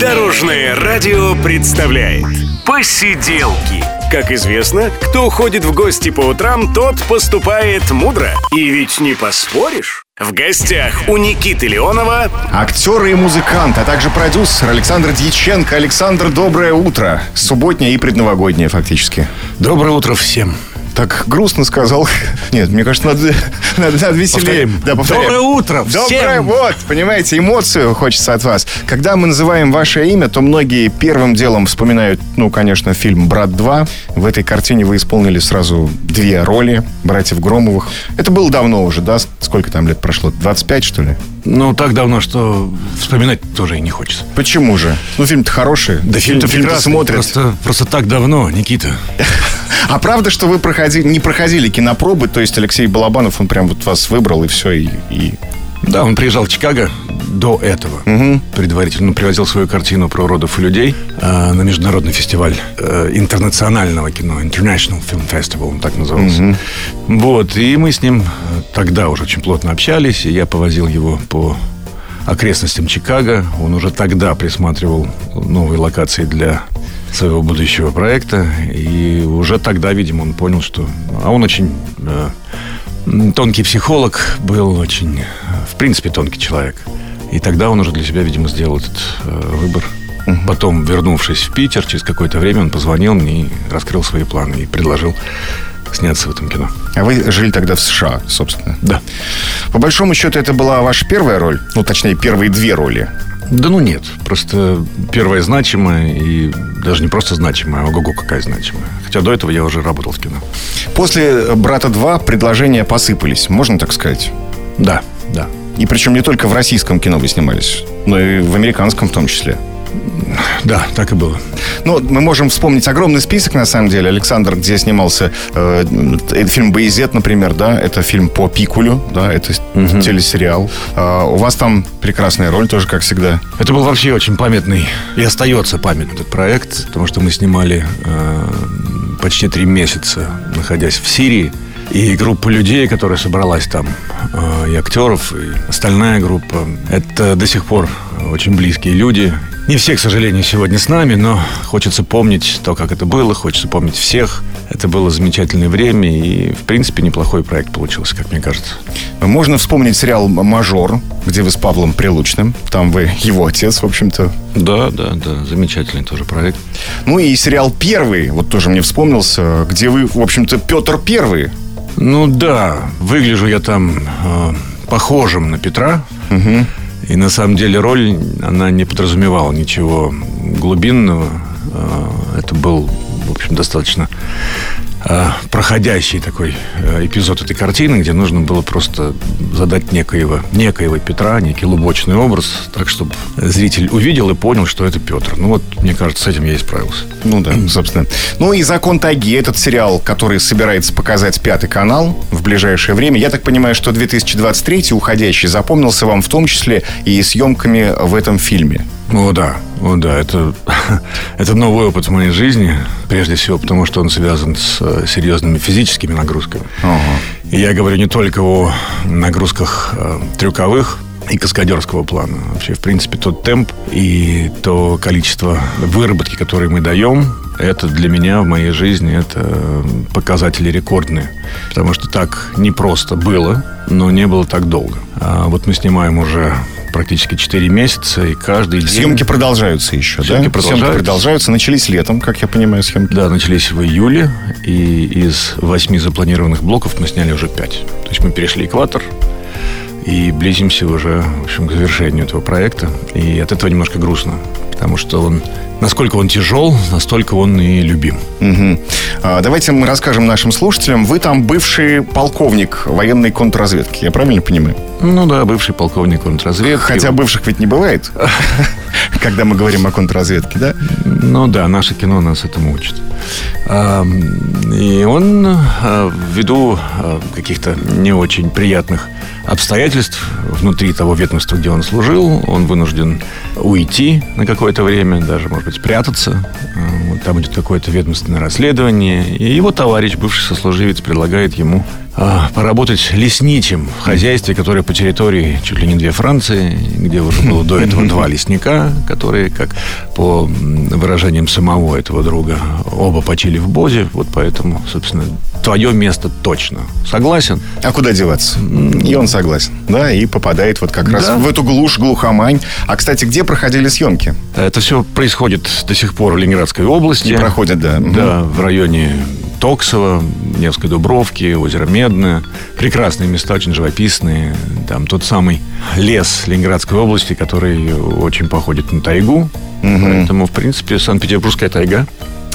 Дорожное радио представляет Посиделки как известно, кто ходит в гости по утрам, тот поступает мудро. И ведь не поспоришь. В гостях у Никиты Леонова Актер и музыкант, а также продюсер Александр Дьяченко. Александр, доброе утро. Субботнее и предновогоднее фактически. Доброе утро всем. Так грустно сказал. Нет, мне кажется, надо, надо, надо веселее. Повторяем. Да, повторяем. Доброе утро всем. Доброе, вот, понимаете, эмоцию хочется от вас. Когда мы называем ваше имя, то многие первым делом вспоминают, ну, конечно, фильм «Брат 2». В этой картине вы исполнили сразу две роли братьев Громовых. Это было давно уже, да? Сколько там лет прошло? 25, что ли? Ну, так давно, что вспоминать тоже и не хочется. Почему же? Ну, фильм-то хороший. Да фильм-то прекрасный, смотрят. Просто, просто так давно, Никита. А правда, что вы проходили, не проходили кинопробы, то есть Алексей Балабанов, он прям вот вас выбрал и все, и... и... Да, он приезжал в Чикаго до этого. Угу. Предварительно привозил свою картину про уродов и людей э, на международный фестиваль э, интернационального кино, International Film Festival, он так назывался. Мгм. Вот, и мы с ним тогда уже очень плотно общались, и я повозил его по окрестностям Чикаго. Он уже тогда присматривал новые локации для своего будущего проекта. И уже тогда, видимо, он понял, что... А он очень э, тонкий психолог, был очень, э, в принципе, тонкий человек. И тогда он уже для себя, видимо, сделал этот э, выбор. Потом, вернувшись в Питер, через какое-то время он позвонил мне и раскрыл свои планы и предложил сняться в этом кино. А вы жили тогда в США, собственно. Да. По большому счету, это была ваша первая роль? Ну, точнее, первые две роли. Да ну нет, просто первая значимая и даже не просто значимая, а ого-го какая значимая. Хотя до этого я уже работал в кино. После «Брата 2» предложения посыпались, можно так сказать? Да, да. И причем не только в российском кино вы снимались, но и в американском в том числе. Да, так и было. Ну, мы можем вспомнить огромный список, на самом деле. Александр, где снимался э, это фильм «Боязет», например, да, это фильм по Пикулю, да, это телесериал. А, у вас там прекрасная роль тоже, как всегда. Это был вообще очень памятный и остается памятный этот проект, потому что мы снимали э, почти три месяца, находясь в Сирии. И группа людей, которая собралась там, э, и актеров, и остальная группа, это до сих пор очень близкие люди. Не все, к сожалению, сегодня с нами, но хочется помнить то, как это было, хочется помнить всех. Это было замечательное время, и, в принципе, неплохой проект получился, как мне кажется. Можно вспомнить сериал «Мажор», где вы с Павлом Прилучным. Там вы его отец, в общем-то. Да, да, да, замечательный тоже проект. Ну и сериал «Первый», вот тоже мне вспомнился, где вы, в общем-то, Петр Первый. Ну да, выгляжу я там э, похожим на Петра. И на самом деле роль, она не подразумевала ничего глубинного. Э, Это был, в общем, достаточно проходящий такой э, эпизод этой картины, где нужно было просто задать некоего, некоего Петра, некий лубочный образ, так, чтобы зритель увидел и понял, что это Петр. Ну вот, мне кажется, с этим я и справился. Ну да, собственно. Ну и «Закон Таги» — этот сериал, который собирается показать Пятый канал в ближайшее время. Я так понимаю, что 2023 уходящий запомнился вам в том числе и съемками в этом фильме. О, да, о, да, это, это новый опыт в моей жизни, прежде всего потому, что он связан с э, серьезными физическими нагрузками. И я говорю не только о нагрузках э, трюковых и каскадерского плана. Вообще, в принципе, тот темп и то количество выработки, которые мы даем, это для меня в моей жизни это э, показатели рекордные. Потому что так не просто было, но не было так долго. А вот мы снимаем уже практически 4 месяца, и каждый день... Съемки продолжаются еще, Съемки да? продолжаются. Съемки продолжаются. Начались летом, как я понимаю, съемки. Да, начались в июле, и из восьми запланированных блоков мы сняли уже пять. То есть мы перешли экватор и близимся уже, в общем, к завершению этого проекта. И от этого немножко грустно, потому что он, насколько он тяжел, настолько он и любим. Мгм. А, давайте мы расскажем нашим слушателям. Вы там бывший полковник военной контрразведки, я правильно понимаю? Ну да, бывший полковник контрразведки. Хотя бывших ведь не бывает, когда мы говорим о контрразведке, да? Ну да, наше кино нас этому учит. И он а, ввиду а, каких-то не очень приятных обстоятельств внутри того ведомства, где он служил, он вынужден уйти на какое-то время, даже, может быть, спрятаться. Вот там идет какое-то ведомственное расследование, и его товарищ, бывший сослуживец, предлагает ему а, поработать лесничим в хозяйстве, которое по территории чуть ли не две Франции, где уже было до этого два лесника, которые, как по выражениям самого этого друга, оба почили в Бозе. Вот поэтому, собственно, твое место точно. Согласен? А куда деваться? И он согласен. Да, и попадает вот как раз в эту глушь, глухомань. А, кстати, где проходили съемки? Это все происходит до сих пор в Ленинградской области. И проходят, да. Да, в районе Токсово, Невской Дубровки, озеро Медное. Прекрасные места, очень живописные. Там тот самый лес Ленинградской области, который очень походит на тайгу. Угу. Поэтому, в принципе, Санкт-Петербургская тайга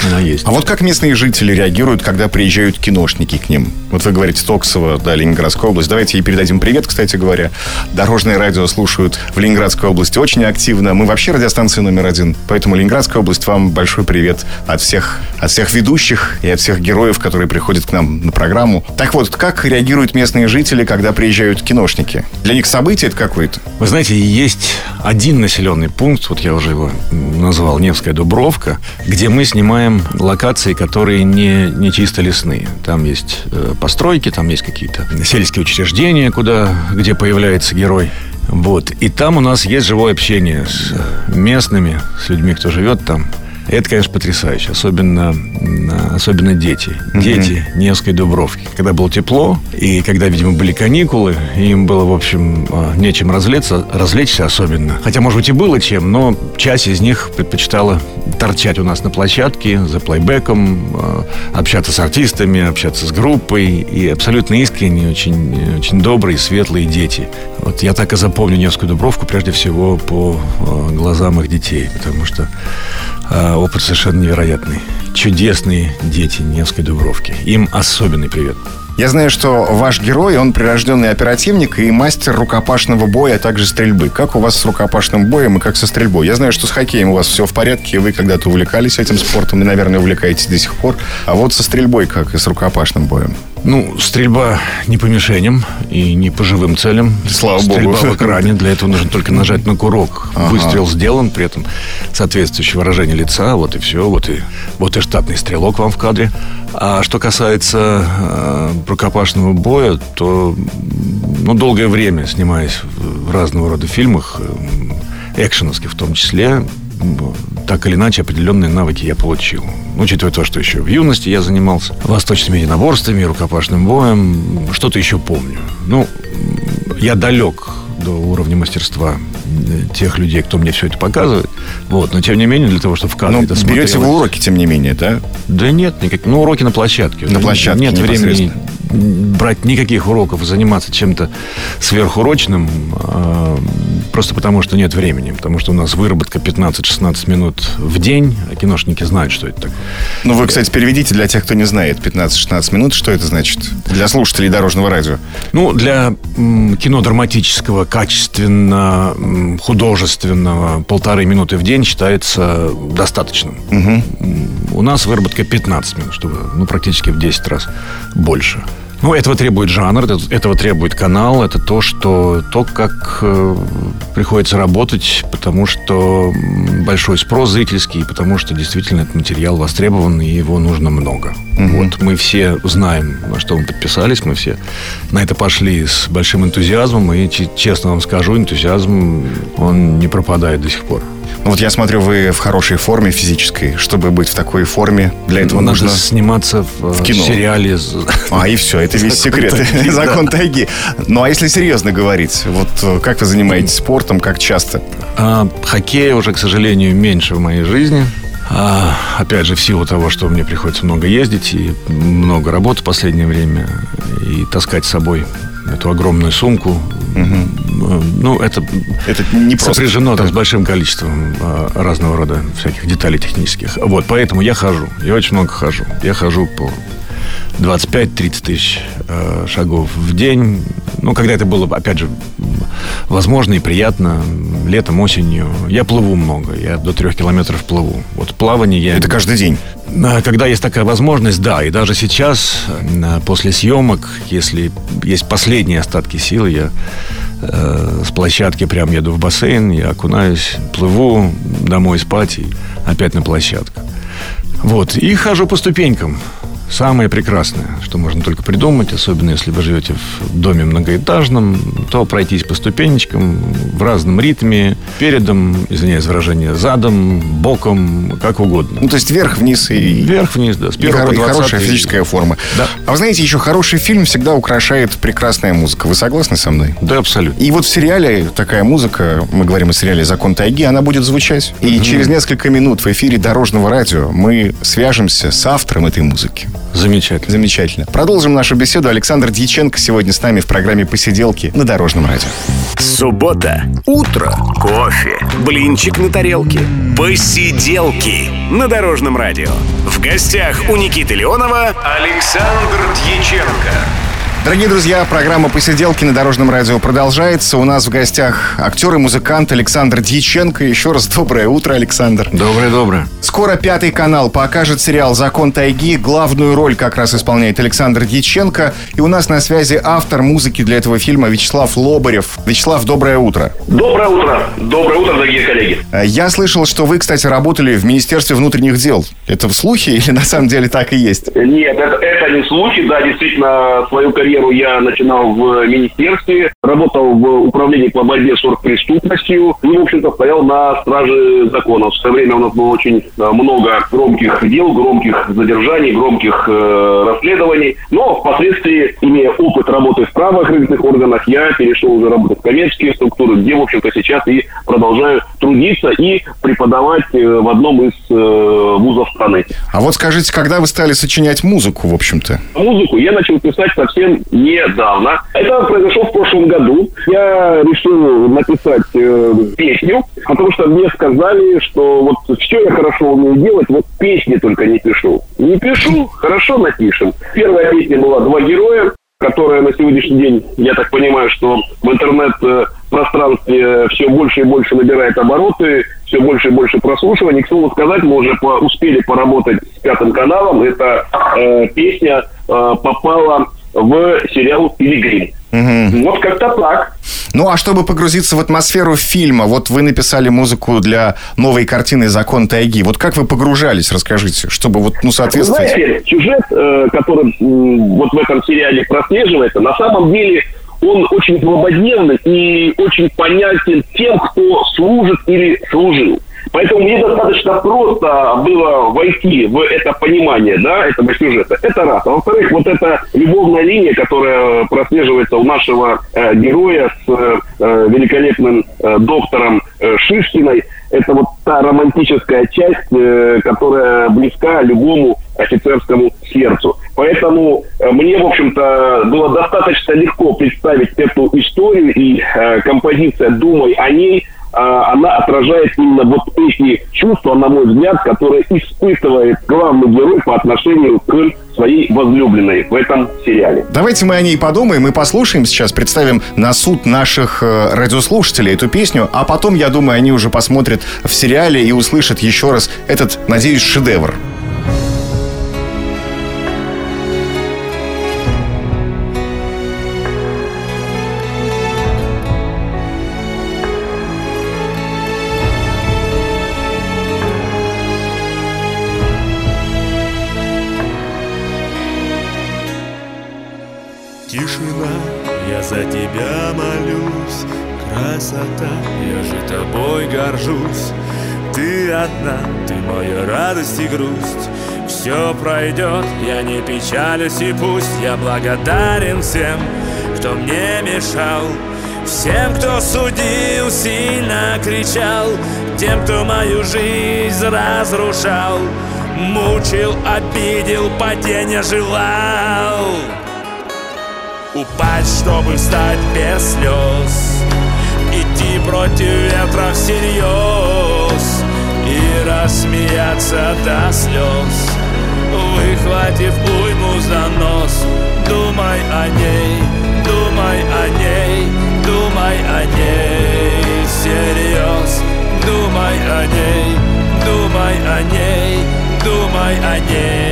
она есть. А вот как местные жители реагируют, когда приезжают киношники к ним? Вот вы говорите Токсово, да, Ленинградская область. Давайте ей передадим привет, кстати говоря. Дорожное радио слушают в Ленинградской области очень активно. Мы вообще радиостанция номер один. Поэтому Ленинградская область, вам большой привет от всех, от всех ведущих и от всех героев, которые приходят к нам на программу. Так вот, как реагируют местные жители, когда приезжают киношники? Для них событие это какое-то? Вы знаете, есть один населенный пункт, вот я уже его назвал Невская Дубровка, где мы снимаем выбираем локации, которые не, не чисто лесные. Там есть э, постройки, там есть какие-то сельские учреждения, куда, где появляется герой. Вот. И там у нас есть живое общение с местными, с людьми, кто живет там. Это, конечно, потрясающе. Особенно, особенно дети. Mm-hmm. Дети Невской Дубровки. Когда было тепло, и когда, видимо, были каникулы, им было, в общем, а, нечем развлечься, развлечься особенно. Хотя, может быть, и было чем, но часть из них предпочитала торчать у нас на площадке за плейбеком, а, общаться с артистами, общаться с группой. И абсолютно искренние, очень, очень добрые, светлые дети. Вот я так и запомню Невскую Дубровку, прежде всего, по а, глазам их детей. Потому что опыт совершенно невероятный. Чудесные дети Невской Дубровки. Им особенный привет. Я знаю, что ваш герой, он прирожденный оперативник и мастер рукопашного боя, а также стрельбы. Как у вас с рукопашным боем и как со стрельбой? Я знаю, что с хоккеем у вас все в порядке, вы когда-то увлекались этим спортом и, наверное, увлекаетесь до сих пор. А вот со стрельбой как и с рукопашным боем? Ну, стрельба не по мишеням и не по живым целям. Слава стрельба богу. Стрельба в экране. Для этого нужно только нажать на курок. Ага. Выстрел сделан, при этом соответствующее выражение лица. Вот и все. Вот и, вот и штатный стрелок вам в кадре. А что касается э, рукопашного боя, то ну, долгое время, снимаясь в разного рода фильмах, э, экшеновских в том числе, так или иначе определенные навыки я получил. Учитывая то, что еще в юности я занимался восточными единоборствами, рукопашным боем, что-то еще помню. Ну, я далек до уровня мастерства тех людей, кто мне все это показывает. Вот, но тем не менее, для того, чтобы в кадре ну, это берете вы уроки, тем не менее, да? Да нет, никак. Ну, уроки на площадке. На площадке Нет времени брать никаких уроков, заниматься чем-то сверхурочным, а, просто потому что нет времени. Потому что у нас выработка 15-16 минут в день, а киношники знают, что это такое. Ну, вы, кстати, переведите для тех, кто не знает, 15-16 минут, что это значит для слушателей дорожного радио? Ну, для кино драматического, качественно, художественного, полторы минуты в день считается достаточным. Угу. У нас выработка 15 минут, чтобы, ну, практически в 10 раз больше. Ну, этого требует жанр, этого требует канал. Это то, что то, как э, приходится работать, потому что большой спрос зрительский, потому что действительно этот материал востребован, и его нужно много. Угу. Вот мы все знаем, на что мы подписались, мы все на это пошли с большим энтузиазмом, и честно вам скажу, энтузиазм, он не пропадает до сих пор. Ну, вот я смотрю, вы в хорошей форме физической. Чтобы быть в такой форме, для этого Надо нужно... сниматься в, в кино. сериале. А, и все, это весь секрет. Закон тайги. Ну, а если серьезно говорить, вот э, как вы занимаетесь спортом, как часто? А, хоккея уже, к сожалению, меньше в моей жизни. А, опять же, в силу того, что мне приходится много ездить и много работы в последнее время, и таскать с собой эту огромную сумку. Угу. Ну, это, это не сопряжено там, с большим количеством а, разного рода всяких деталей технических. Вот, поэтому я хожу. Я очень много хожу. Я хожу по 25-30 тысяч э, шагов в день. Ну, когда это было, опять же, возможно и приятно, летом, осенью. Я плыву много, я до трех километров плыву. Вот плавание я... Это каждый день? Когда есть такая возможность, да. И даже сейчас, после съемок, если есть последние остатки сил, я э, с площадки прям еду в бассейн, я окунаюсь, плыву домой спать и опять на площадку. Вот. И хожу по ступенькам самое прекрасное, что можно только придумать, особенно если вы живете в доме многоэтажном, то пройтись по ступенечкам в разном ритме, передом, извиняюсь выражение, задом, боком, как угодно. Ну, то есть вверх-вниз и... Вверх-вниз, да. С и, хор- и хорошая физическая форма. Да. А вы знаете, еще хороший фильм всегда украшает прекрасная музыка. Вы согласны со мной? Да, абсолютно. И вот в сериале такая музыка, мы говорим о сериале «Закон тайги», она будет звучать. И через несколько минут в эфире Дорожного радио мы свяжемся с автором этой музыки. Замечательно. Замечательно. Продолжим нашу беседу. Александр Дьяченко сегодня с нами в программе «Посиделки» на Дорожном радио. Суббота. Утро. Кофе. Блинчик на тарелке. Посиделки на Дорожном радио. В гостях у Никиты Леонова Александр Дьяченко. Дорогие друзья, программа «Посиделки» на Дорожном радио продолжается. У нас в гостях актер и музыкант Александр Дьяченко. Еще раз доброе утро, Александр. Доброе-доброе. Скоро Пятый канал покажет сериал «Закон тайги». Главную роль как раз исполняет Александр Дьяченко. И у нас на связи автор музыки для этого фильма Вячеслав Лобарев. Вячеслав, доброе утро. Доброе утро. Доброе утро, дорогие коллеги. Э, Я слышал, что вы, кстати, работали в Министерстве внутренних дел. Это в слухе или на самом деле так и есть? Нет, это, это не слухи. Да, действительно, свою карьеру я начинал в министерстве, работал в управлении по борьбе с оргпреступностью и, в общем-то, стоял на страже закона. В свое время у нас было очень э, много громких дел, громких задержаний, громких э, расследований. Но впоследствии, имея опыт работы в правоохранительных органах, я перешел уже работать в коммерческие структуры, где, в общем-то, сейчас и продолжаю трудиться и преподавать э, в одном из э, вузов страны. А вот скажите, когда вы стали сочинять музыку, в общем-то? Музыку я начал писать совсем недавно. Это произошло в прошлом году. Я решил написать э, песню, потому что мне сказали, что вот все я хорошо умею делать, вот песни только не пишу. Не пишу, хорошо напишем. Первая песня была «Два героя», которая на сегодняшний день, я так понимаю, что в интернет-пространстве все больше и больше набирает обороты, все больше и больше прослушиваний. К слову сказать, мы уже по- успели поработать с пятым каналом. Эта э, песня э, попала в сериал «Пилигрим». Вот как-то так. Ну, а чтобы погрузиться в атмосферу фильма, вот вы написали музыку для новой картины «Закон тайги». Вот как вы погружались, расскажите, чтобы вот, ну, Вы соответствовать... знаете, сюжет, э, который вот в этом сериале прослеживается, на самом деле он очень злободневный и очень понятен тем, кто служит или служил. Достаточно просто было войти в это понимание, да, этого сюжета. Это раз. А во-вторых, вот эта любовная линия, которая прослеживается у нашего э, героя с э, э, великолепным э, доктором э, Шишкиной, это вот та романтическая часть, э, которая близка любому офицерскому сердцу. Поэтому э, мне, в общем-то, было достаточно легко представить эту историю, и э, композиция «Думай о ней» а, она отражает именно вот эти чувства, на мой взгляд, которые испытывает главный герой по отношению к своей возлюбленной в этом сериале. Давайте мы о ней подумаем и послушаем сейчас, представим на суд наших э, радиослушателей эту песню, а потом, я думаю, они уже посмотрят в сериале и услышат еще раз этот, надеюсь, шедевр. Тебя молюсь. Красота, я же тобой горжусь. Ты одна, ты моя радость и грусть. Все пройдет, я не печалюсь и пусть. Я благодарен всем, кто мне мешал. Всем, кто судил, сильно кричал. Тем, кто мою жизнь разрушал. Мучил, обидел, падения желал Упасть, чтобы встать без слез. Идти против ветра всерьез И рассмеяться до слез. Выхватив уйму за нос Думай о ней, думай о ней Думай о ней всерьез. Думай о ней, думай о ней Думай о ней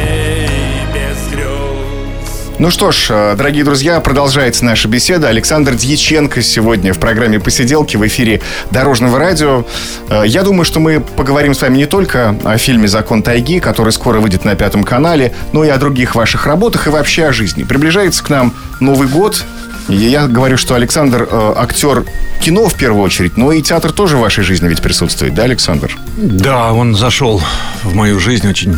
Ну что ж, э, дорогие друзья, продолжается наша беседа. Александр Дьяченко сегодня в программе «Посиделки» в эфире Дорожного радио. Э, я думаю, что мы поговорим с вами не только о фильме «Закон тайги», который скоро выйдет на Пятом канале, но и о других ваших работах и вообще о жизни. Приближается к нам Новый год, и я говорю, что Александр э, актер кино в первую очередь, но и театр тоже в вашей жизни ведь присутствует, да, Александр? Да, он зашел в мою жизнь очень,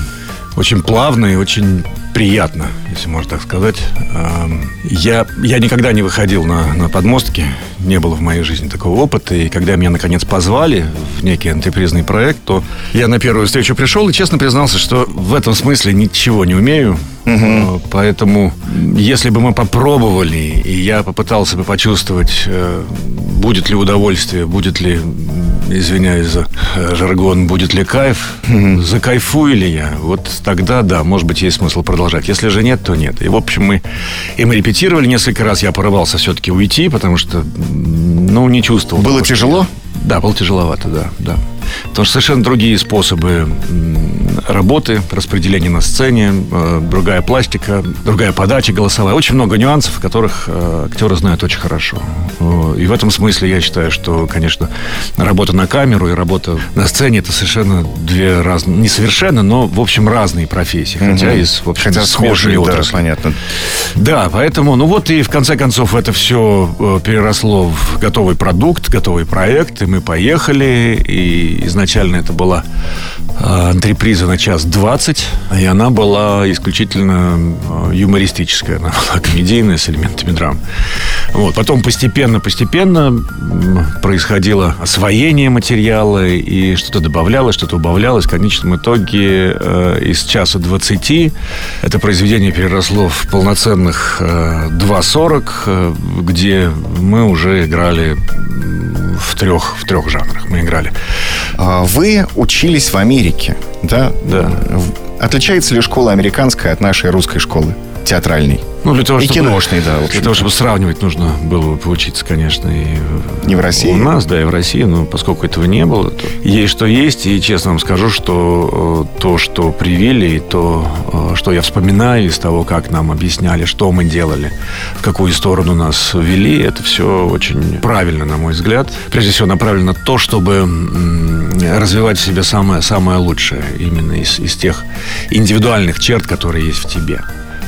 очень плавно и очень приятно, если можно так сказать. Эм, я, я никогда не выходил на, на подмостки, не было в моей жизни такого опыта. И когда меня, наконец, позвали в некий антрепризный проект, то я на первую встречу пришел и честно признался, что в этом смысле ничего не умею. Угу. Поэтому, если бы мы попробовали, и я попытался бы почувствовать, э, будет ли удовольствие, будет ли, извиняюсь за э, жаргон, будет ли кайф, угу. закайфую ли я, вот тогда, да, может быть, есть смысл продолжать. Если же нет, то нет. И, в общем, мы, и мы репетировали несколько раз, я порывался все-таки уйти, потому что, ну, не чувствовал. Было тяжело? Да, было тяжеловато, да, да. Потому что совершенно другие способы работы, распределения на сцене, э, другая пластика, другая подача голосовая. Очень много нюансов, которых э, актеры знают очень хорошо. И в этом смысле я считаю, что, конечно, работа на камеру и работа на сцене это совершенно две разные, не совершенно, но, в общем, разные профессии. Хотя угу. из, в общем, Хотя схожие, да, понятно. Да, поэтому, ну вот и в конце концов это все э, переросло в готовый продукт, готовый проект, и мы поехали, и изначально это была антреприза на час двадцать, и она была исключительно э, юмористическая, она была комедийная с элементами драм. Вот. Потом постепенно-постепенно происходило освоение материала, и что-то добавлялось, что-то убавлялось. В конечном итоге э, из часа двадцати это произведение переросло в полноценных э, 2.40, э, где мы уже играли в трех, в трех жанрах мы играли. А вы учились в Америке, да? Да. Отличается ли школа американская от нашей русской школы театральной? Ну, для того, и чтобы, киношный, да. Для того, чтобы сравнивать, нужно было бы поучиться, конечно, и не в России. У нас, да, и в России, но поскольку этого не было, то есть что есть, и честно вам скажу, что э, то, что привили, и то, э, что я вспоминаю из того, как нам объясняли, что мы делали, в какую сторону нас вели, это все очень правильно, на мой взгляд. Прежде всего, направлено на то, чтобы развивать в себе самое, самое лучшее именно из, из тех индивидуальных черт, которые есть в тебе.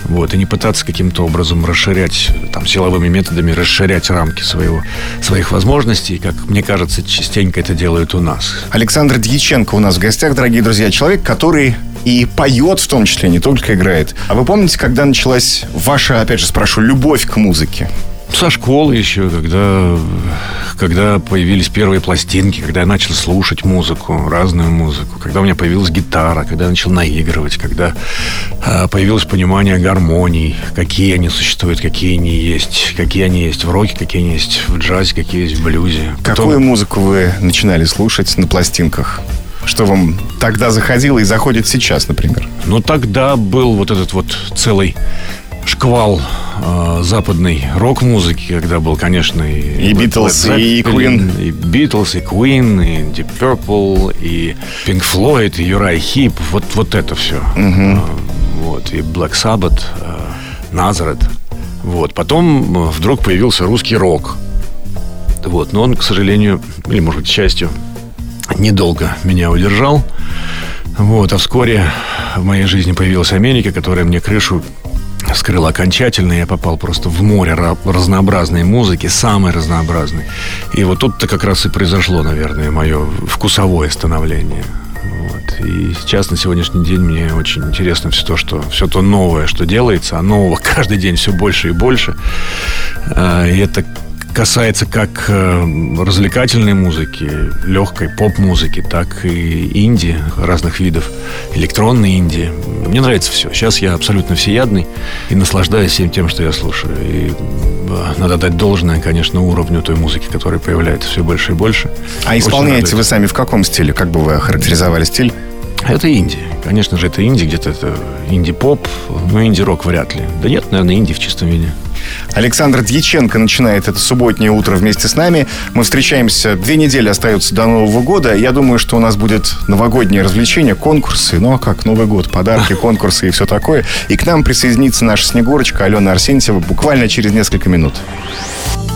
Вот, и не пытаться каким-то образом расширять, там, силовыми методами расширять рамки своего, своих возможностей, как мне кажется, частенько это делают у нас. Александр Дьяченко у нас в гостях, дорогие друзья, человек, который и поет в том числе, не только играет. А вы помните, когда началась ваша, опять же спрошу, любовь к музыке? Со школы еще, когда, когда появились первые пластинки, когда я начал слушать музыку, разную музыку, когда у меня появилась гитара, когда я начал наигрывать, когда э, появилось понимание гармоний, какие они существуют, какие они есть, какие они есть в роке, какие они есть в джазе, какие есть в блюзе. Потом... Какую музыку вы начинали слушать на пластинках? Что вам тогда заходило и заходит сейчас, например? Ну, тогда был вот этот вот целый шквал э, западной рок-музыки, когда был, конечно, и, и Битлз, и Queen. И Битлз, и Queen, и Deep Purple, и Pink Floyd, и Юрай Хип. Вот, вот это все. Угу. Э, вот, и Black Sabbath, э, Nazareth. Вот. Потом вдруг появился русский рок. Вот. Но он, к сожалению, или, может быть, к счастью, недолго меня удержал. Вот. А вскоре в моей жизни появилась Америка, которая мне крышу скрыл окончательно. Я попал просто в море разнообразной музыки, самой разнообразной. И вот тут-то как раз и произошло, наверное, мое вкусовое становление. Вот. И сейчас, на сегодняшний день, мне очень интересно все то, что все то новое, что делается, а нового каждый день все больше и больше. А, и это касается как э, развлекательной музыки, легкой поп-музыки, так и инди разных видов, электронной инди. Мне нравится все. Сейчас я абсолютно всеядный и наслаждаюсь всем тем, что я слушаю. И э, надо дать должное, конечно, уровню той музыки, которая появляется все больше и больше. А исполняете вы сами в каком стиле? Как бы вы охарактеризовали стиль? Это инди. Конечно же, это инди, где-то это инди-поп, но инди-рок вряд ли. Да нет, наверное, инди в чистом виде. Александр Дьяченко начинает это субботнее утро вместе с нами. Мы встречаемся, две недели остаются до Нового года. Я думаю, что у нас будет новогоднее развлечение, конкурсы. Ну а как, Новый год, подарки, конкурсы и все такое. И к нам присоединится наша Снегурочка Алена Арсентьева буквально через несколько минут.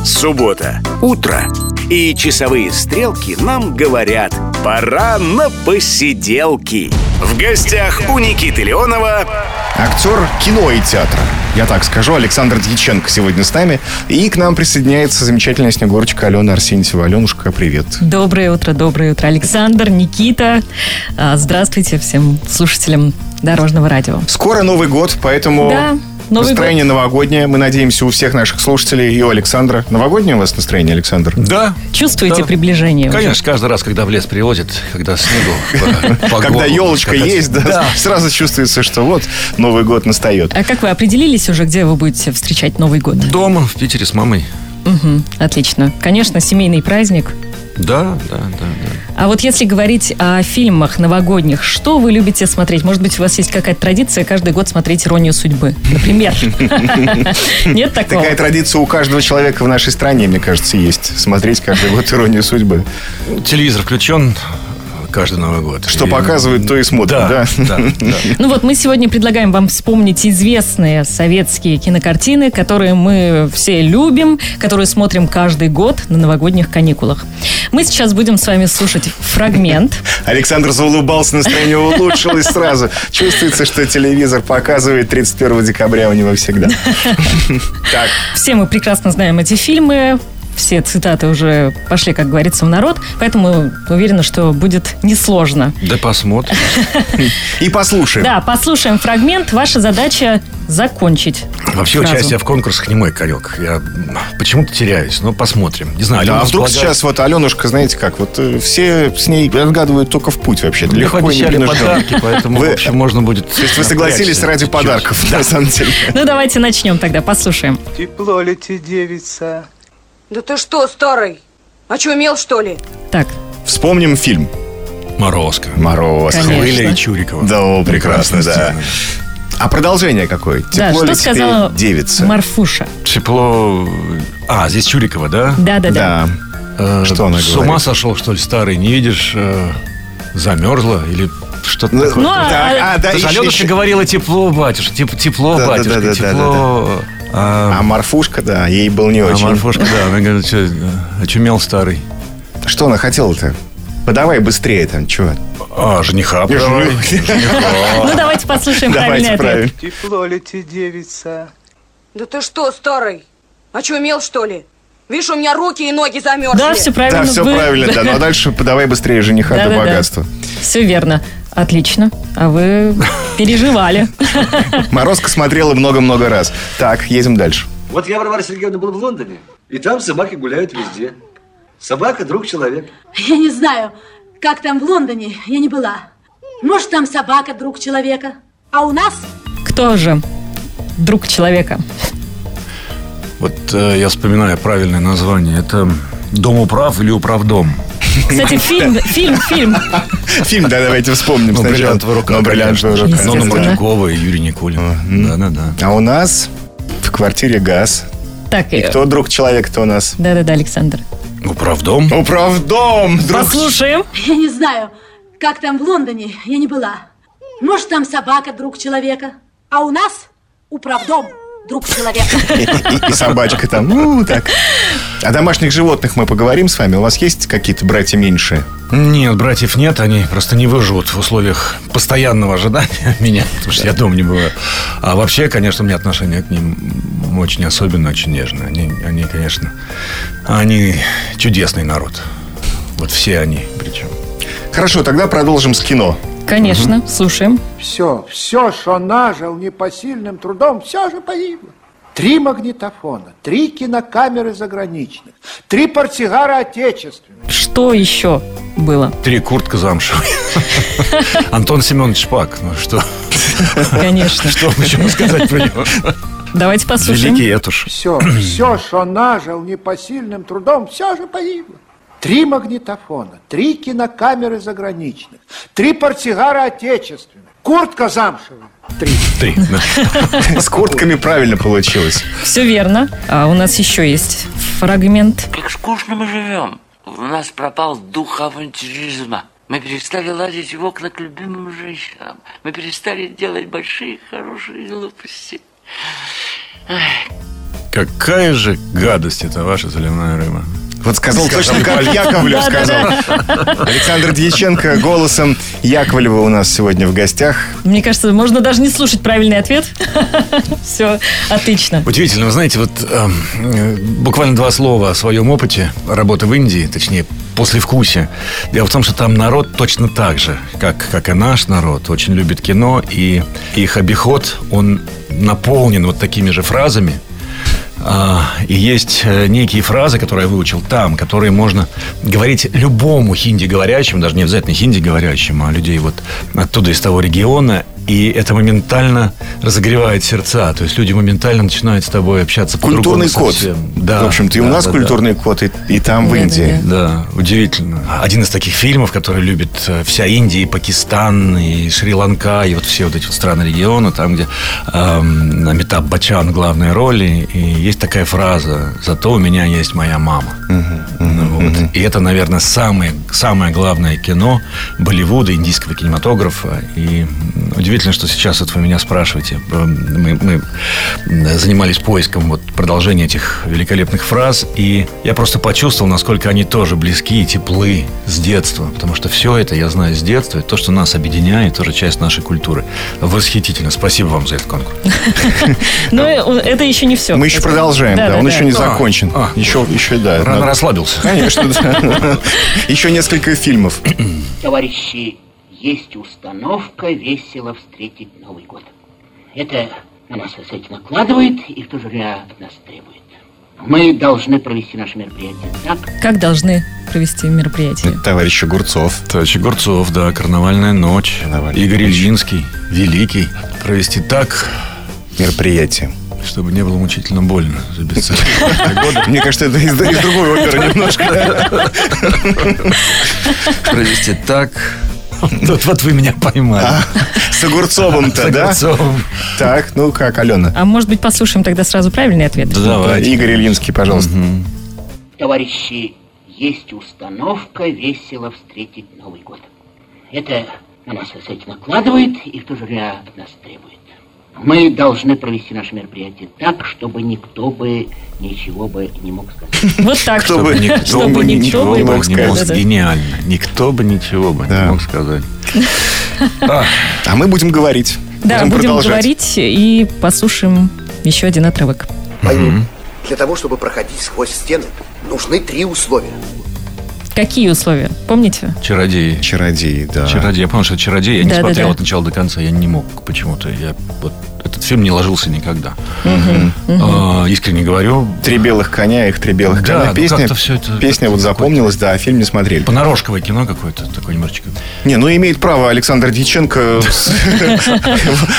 Суббота. Утро. И часовые стрелки нам говорят «Пора на посиделки». В гостях у Никиты Леонова Актер кино и театра. Я так скажу, Александр Дьяченко сегодня с нами. И к нам присоединяется замечательная Снегурочка Алена Арсентьева. Аленушка, привет. Доброе утро, доброе утро, Александр, Никита. А, Здравствуйте всем слушателям Дорожного радио. Скоро Новый год, поэтому Да, Новый настроение новогоднее. Мы надеемся у всех наших слушателей и у Александра. Новогоднее у вас настроение, Александр? Да. Чувствуете Да. приближение? уже? Конечно, каждый раз, когда в лес привозят, когда снегу по Когда елочка есть, да, сразу чувствуется, что вот Новый год настает. А как вы определились уже, где вы будете встречать Новый год? Дома, в Питере с мамой. Мгм, отлично. Конечно, семейный праздник. Да, да, да, да. А вот если говорить о фильмах новогодних, что вы любите смотреть? Может быть, у вас есть какая-то традиция каждый год смотреть «Иронию судьбы», например? Нет такого? Такая традиция у каждого человека в нашей стране, мне кажется, есть. Смотреть каждый год «Иронию судьбы». Телевизор включен каждый Новый год. Что И- показывает, то и смотрим, да? Да, да, да. Ну вот мы сегодня предлагаем вам вспомнить известные советские кинокартины, которые мы все любим, которые смотрим каждый год на новогодних каникулах. Мы сейчас будем с вами слушать фрагмент. Александр заулыбался, настроение улучшилось сразу. Чувствуется, что телевизор показывает 31 декабря у него всегда. Так, Все мы прекрасно знаем эти фильмы. Все цитаты уже пошли, как говорится, в народ. Поэтому уверена, что будет несложно. Да посмотрим. и послушаем. Да, послушаем фрагмент. Ваша задача закончить. Вообще фразу. участие в конкурсах не мой конек. Я почему-то теряюсь. Но посмотрим. Не знаю. Да, Алена а вдруг располагает- сейчас вот Аленушка, знаете как, вот э, все с ней отгадывают только в путь вообще. Мне Легко и пообещали непринужденно. подарки, поэтому, Вы- в общем, можно будет... То есть вы согласились ради подарков, на самом деле. Ну, давайте начнем тогда, послушаем. Тепло ли тебе, девица? Да ты что, старый? Очумел, что ли? Так, Вспомним фильм Морозко. «Мороз». Конечно. Хвыля и Чурикова. Да, о, прекрасно, да. А продолжение какое? да, Тепло что ли сказала девица? Марфуша? Тепло... А, здесь Чурикова, да? Да-да-да. Да. Э, Что она С говорит? ума сошел, что ли, старый? Не видишь, э, замерзла? Или что-то Ну, такое? Ну, а- Так, а, да, Потому что еще- еще- говорила тепло, батюшка, теп- тепло, Да, да, батюшка, да, да, тепло. А А, Марфушка, да, ей был не а очень. Марфушка, да, она говорит, что, очумел старый. Что она хотела-то? Подавай быстрее там, чего? А, жениха подавай. Ну, давайте послушаем правильный ответ. Тепло ли тебе, девица? Да ты что, старый? Очумел, что ли? Видишь, у меня руки и ноги замерзли. Да, все правильно. Да, все правильно, да. Ну а дальше подавай быстрее жениха до Да-да-да. богатства. Все верно. Отлично. А вы переживали. Морозко смотрела много-много раз. Так, едем дальше. Вот я, Варвара Сергеевна, был в Лондоне, и там собаки гуляют везде. Собака – друг человека. Я не знаю, как там в Лондоне, я не была. Может, там собака, друг человека. А у нас Кто же друг человека? Вот э, я вспоминаю правильное название. Это Дом управ или управдом? Кстати, фильм, фильм, фильм. Фильм, да, давайте вспомним Ну, сначала. бриллиантовая рука. Ну, бриллиантовая рука. Нонна. Мордюкова и Юрий Никулин. Да-да-да. А у нас в квартире газ. Так, э, Кто друг человека-то у нас? да-да-да, Александр. Управдом? Управдом! Друг... Послушаем. я не знаю, как там в Лондоне, я не была. Может, там собака, друг человека. А у нас управдом, друг человека. И, и- и собачка там. Ну, так. О домашних животных мы поговорим с вами. У вас есть какие-то братья меньшие? Нет, братьев нет, они просто не выживут в условиях постоянного ожидания меня, потому что я дома не бываю. А вообще, конечно, у меня отношение к ним очень особенно, очень нежное. Они, они, конечно, они чудесный народ. Вот все они причем. Хорошо, тогда продолжим с кино. Конечно, слушаем. Все, все, что нажил непосильным трудом, все же погибло. Три магнитофона, три кинокамеры заграничных, три портсигара отечественных. Что еще было? Три куртка замшевая. Антон Семенович Шпак. Ну что, Конечно. что еще сказать про него? Давайте послушаем. Великий Этуш. Все, все, что нажил непосильным трудом, все же погибло. Три магнитофона, три кинокамеры заграничных, три портсигара отечественных. Куртка замшевая. Три. Три. С куртками правильно получилось. Все верно. А у нас еще есть фрагмент. Как скучно мы живем. У нас пропал дух авантюризма. Мы перестали лазить в окна к любимым женщинам. Мы перестали делать большие хорошие глупости. Какая же гадость это ваша заливная рыба. Вот сказал точно, как Яковлев сказал. Александр Дьяченко голосом Яковлева у нас сегодня в гостях. Мне кажется, можно даже не слушать правильный ответ. Все, отлично. Удивительно, вы знаете, вот э, буквально два слова о своем опыте работы в Индии, точнее, послевкусие. Дело в том, что там народ точно так же, как, как и наш народ, очень любит кино, и их обиход, он наполнен вот такими же фразами, И есть э, некие фразы, которые я выучил там, которые можно говорить любому хинди говорящему, даже не обязательно хинди говорящему, а людей вот оттуда из того региона. И это моментально разогревает сердца. То есть люди моментально начинают с тобой общаться Культурный по-другому код. совсем. Да, В общем-то, и у да, нас да, да. культурный код, и, и там, в Да, да, Индии. Да, удивительно. Один из таких фильмов, который любит э, вся Индия, и Пакистан, и Шри-Ланка, и вот все вот эти вот страны региона, там, где эм, Амитаб Бачан в главной роли, и есть такая фраза «Зато у меня есть моя мама». Ну вот. И это, наверное, самое, самое главное кино Болливуда, индийского кинематографа. И м, удивительно, что сейчас вот вы меня спрашиваете. Э, Мы, мы м, занимались поиском вот продолжения этих великолепных фраз, и я просто почувствовал, насколько они тоже близки и теплы с детства. Потому что все это я знаю с детства, и то, что нас объединяет, тоже часть нашей культуры. Восхитительно. Спасибо вам за этот конкурс. Но э, это еще не все. Мы еще продолжаем, да, он еще не А, закончен. а. Еще, еще, да. Рано расслабился. Конечно, да. Еще несколько фильмов. Товарищи, есть установка весело встретить Новый год. Это на нас, кстати, накладывает и в то же время от нас требует. Мы должны провести наше мероприятие так, Как должны провести мероприятие? Товарищ Огурцов. Товарищ Огурцов, да, «Карнавальная ночь». «Карнавальная Игорь Ильинский, великий. Провести так, Мероприятие. чтобы не было мучительно больно за. Мне кажется, это из, из другой оперы немножко. Провести так. Вот, вот вы меня поймали. С Огурцовым-то, С да? Огурцовым. Так, ну как, Алена? А может быть, послушаем тогда сразу правильный ответ? Да давайте. Игорь Ильинский, пожалуйста. Товарищи, есть установка весело встретить Новый год. Это на нас, кстати, накладывает и в то же время от нас требует. Мы должны провести наше мероприятие так, чтобы никто бы ничего бы не мог сказать. Вот так, Кто бы- чтобы, кто чтобы бы никто ничего бы не мог сказать. Гениально. Никто бы ничего бы не мог сказать. А, А мы будем говорить. Да, будем продолжать. говорить и послушаем еще один отрывок. Для того, чтобы проходить сквозь стены, нужны три условия. Какие условия? Помните? Чародеи. Чародей, да. Чародей. Я помню, что чародей. Я не Да, да, смотрел да. от начала до конца. Я не мог почему-то. Я вот фильм не ложился никогда. А, искренне говорю. Три белых коня, их три белых Да, коня. ну Песня, всё это- песня вот запомнилась, да, а фильм не смотрели. Понарошковое кино какое-то, такое немножечко. Не, ну имеет право Александр Дьяченко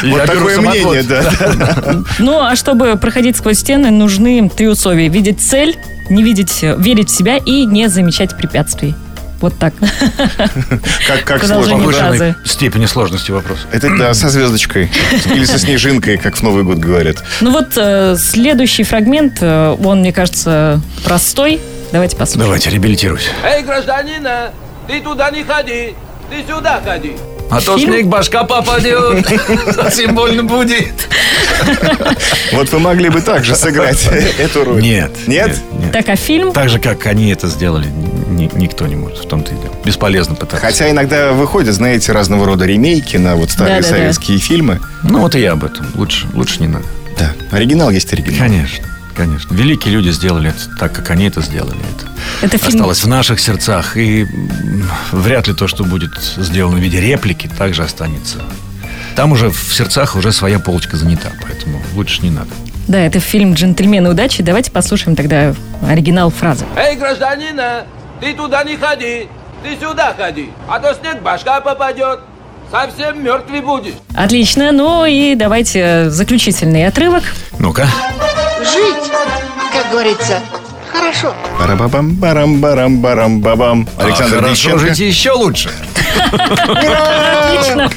вот такое мнение, да. Ну, а чтобы проходить сквозь стены, нужны три условия. Видеть цель, не видеть, верить в себя и не замечать препятствий. Вот так. Как, как сложно. степени сложности вопрос. Это да, со звездочкой. Или со снежинкой, как в Новый год говорят. Ну вот э, следующий фрагмент, э, он, мне кажется, простой. Давайте послушаем. Давайте, реабилитируйся. Эй, гражданина, ты туда не ходи, ты сюда ходи. А то снег башка попадет. Совсем больно будет. Вот вы могли бы также сыграть эту роль. Нет. Нет? Так, а фильм? Так же, как они это сделали, ни- никто не может. В том-то и дело. Бесполезно пытаться. Хотя иногда выходят, знаете, разного рода ремейки на вот старые советские фильмы. Ну, вот и я об этом. Лучше, лучше не надо. Да, оригинал есть оригинал. Конечно. Конечно. Великие люди сделали это так, как они это сделали. Это Это фильм... осталось в наших сердцах. И вряд ли то, что будет сделано в виде реплики, также останется. Там уже в сердцах уже своя полочка занята, поэтому лучше не надо. Да, это фильм «Джентльмены удачи». Давайте послушаем тогда оригинал фразы. Эй, гражданина, ты туда не ходи, ты сюда ходи, а то снег башка попадет, совсем мертвый будешь. Отлично. Ну и давайте заключительный отрывок. Ну-ка. Жить, как говорится, хорошо. Барабам, барам, барам, барам, бабам. Александр а хорошо жить еще лучше. Отлично.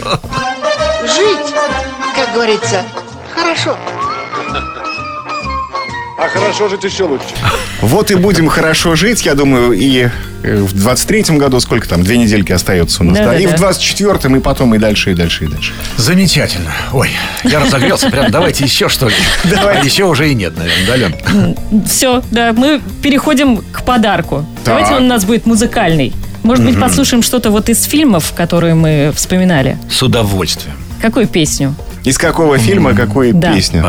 жить, как говорится, хорошо. А хорошо жить еще лучше. Вот и будем хорошо жить, я думаю, и э, в 23-м году, сколько там, две недельки остается у нас, Да, да, да, и в 24-м, и потом, и дальше, и дальше, и дальше. Замечательно. Ой, я разогрелся. Прям давайте еще что ли. Давайте. А еще уже и нет, наверное, да, Лен? Все, да, мы переходим к подарку. Так. Давайте он у нас будет музыкальный. Может быть, послушаем что-то вот из фильмов, которые мы вспоминали. С удовольствием. Какую песню? Из какого фильма, какой Да. песня?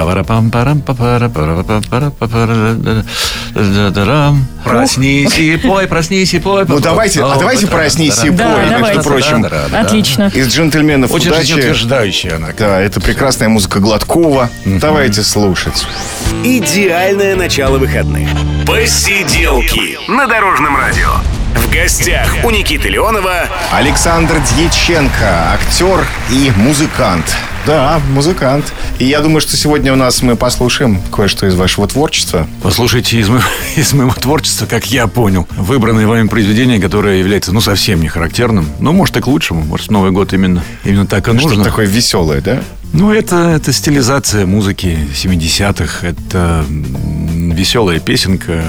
Проснись и пой, проснись и пой. Ну давайте, а давайте проснись и пой, Да, между прочим. Отлично. Из джентльменов Очень удачи. жизнеутверждающая она. Да, это прекрасная музыка Гладкова. Давайте слушать. Идеальное начало выходных. Посиделки на Дорожном радио. В гостях у Никиты Леонова Александр Дьяченко, актер и музыкант. Да, музыкант. И я думаю, что сегодня у нас мы послушаем кое-что из вашего творчества. Послушайте из моего, из моего творчества, как я понял, выбранное вами произведение, которое является, ну, совсем не характерным. Ну, может, и к лучшему. Может, Новый год именно, именно так и нужно. Что-то такое веселое, да? Ну, это, это стилизация музыки 70-х. Это веселая песенка.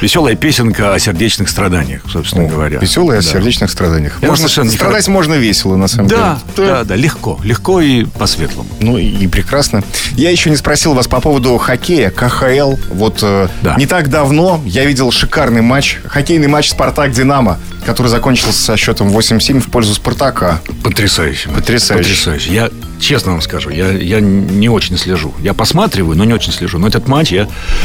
Веселая песенка о сердечных страданиях, собственно говоря. Веселое о Да. сердечных страданиях. Это Можно, совершенно не страдать можно весело, на самом Да, деле. да, да, легко. Легко и по-светлому. Ну и, и прекрасно. Я еще не спросил вас по поводу хоккея, КХЛ. Вот э, не так давно я видел шикарный матч, хоккейный матч «Спартак-Динамо», который закончился со счетом 8-7 в пользу «Спартака». Потрясающе. Потрясающе. Потрясающе. Я честно вам скажу, я, я не очень слежу. Я посматриваю, но не очень слежу. Но этот матч я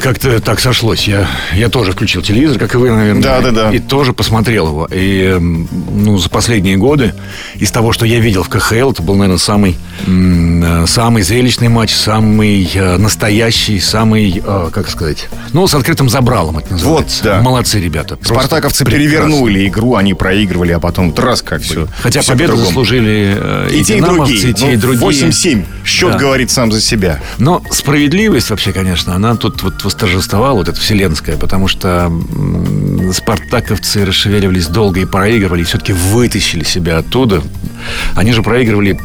как-то так сошлось. Я, я тоже включил телевизор, как и вы, наверное. Да, да, да. И тоже посмотрел его. И эм, ну, за последние годы из того, что я видел в КХЛ, это был, наверное, самый, э, самый зрелищный матч, самый э, настоящий, самый, э, как сказать, ну, с открытым забралом это называется. да. Молодцы ребята. Спартаковцы прекрасно. перевернули игру, они проигрывали, а потом раз как все. Хотя победу заслужили э, И, те, и другие. и те, и Ну, другие. 8-7. Счет Да. говорит сам за себя. Но справедливость вообще, конечно, она тут вот восторжествовала, вот эта вселенская, потому что спартаковцы расшевеливались долго и проигрывали, и все-таки вытащили себя оттуда. Они же проигрывали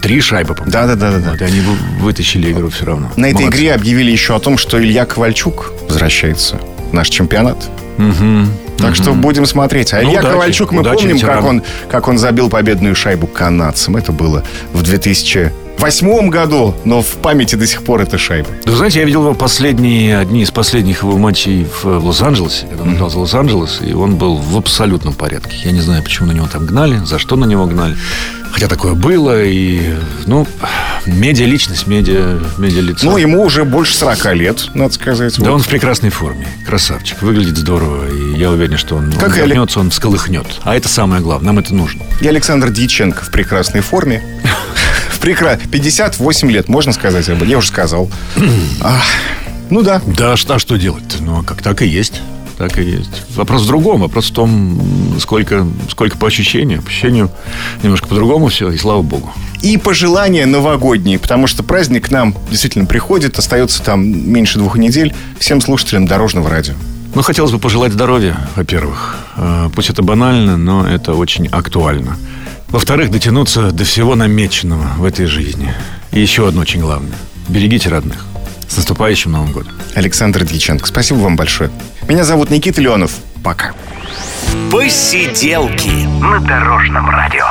три шайбы, по-моему. Да, да, да, да. Вот, и они вы- вытащили игру все равно. На этой Молодцы. игре объявили еще о том, что Илья Ковальчук возвращается в наш чемпионат. Мгм. Так Мгм. что будем смотреть. А Ну, Илья удачи. Ковальчук, мы Удачи помним, как он, как он забил победную шайбу канадцам. Это было в 2008 году, но в памяти до сих пор эта шайба. Да, знаете, я видел его последние, одни из последних его матчей в, в Лос-Анджелесе, когда он играл за Лос-Анджелес, и он был в абсолютном порядке. Я не знаю, почему на него там гнали, за что на него гнали. Хотя такое было, и, ну, медиа-личность, медиа, медиа-лицо. Ну, ему уже больше 40 лет, надо сказать. Да Вот. он в прекрасной форме. Красавчик. Выглядит здорово. И я уверен, что он, Как он вернется, он всколыхнет. А это самое главное. Нам это нужно. И Александр Дьяченко в прекрасной форме. В прекра... 58 лет, можно сказать об этом? Я уже сказал. Ах, ну да. Да, что, а что делать? Ну, а как так и есть. Так и есть. Вопрос в другом. Вопрос в том, сколько, сколько по ощущению. По ощущению немножко по-другому все, и слава богу. И пожелания новогодние, потому что праздник к нам действительно приходит, остается там меньше двух недель. Всем слушателям Дорожного радио. Ну, хотелось бы пожелать здоровья, во-первых. Э, Пусть это банально, но это очень актуально. Во-вторых, дотянуться до всего намеченного в этой жизни. И еще одно очень главное. Берегите родных. С наступающим Новым годом. Александр Дьяченко, спасибо вам большое. Меня зовут Никита Леонов. Пока. Посиделки на Дорожном радио.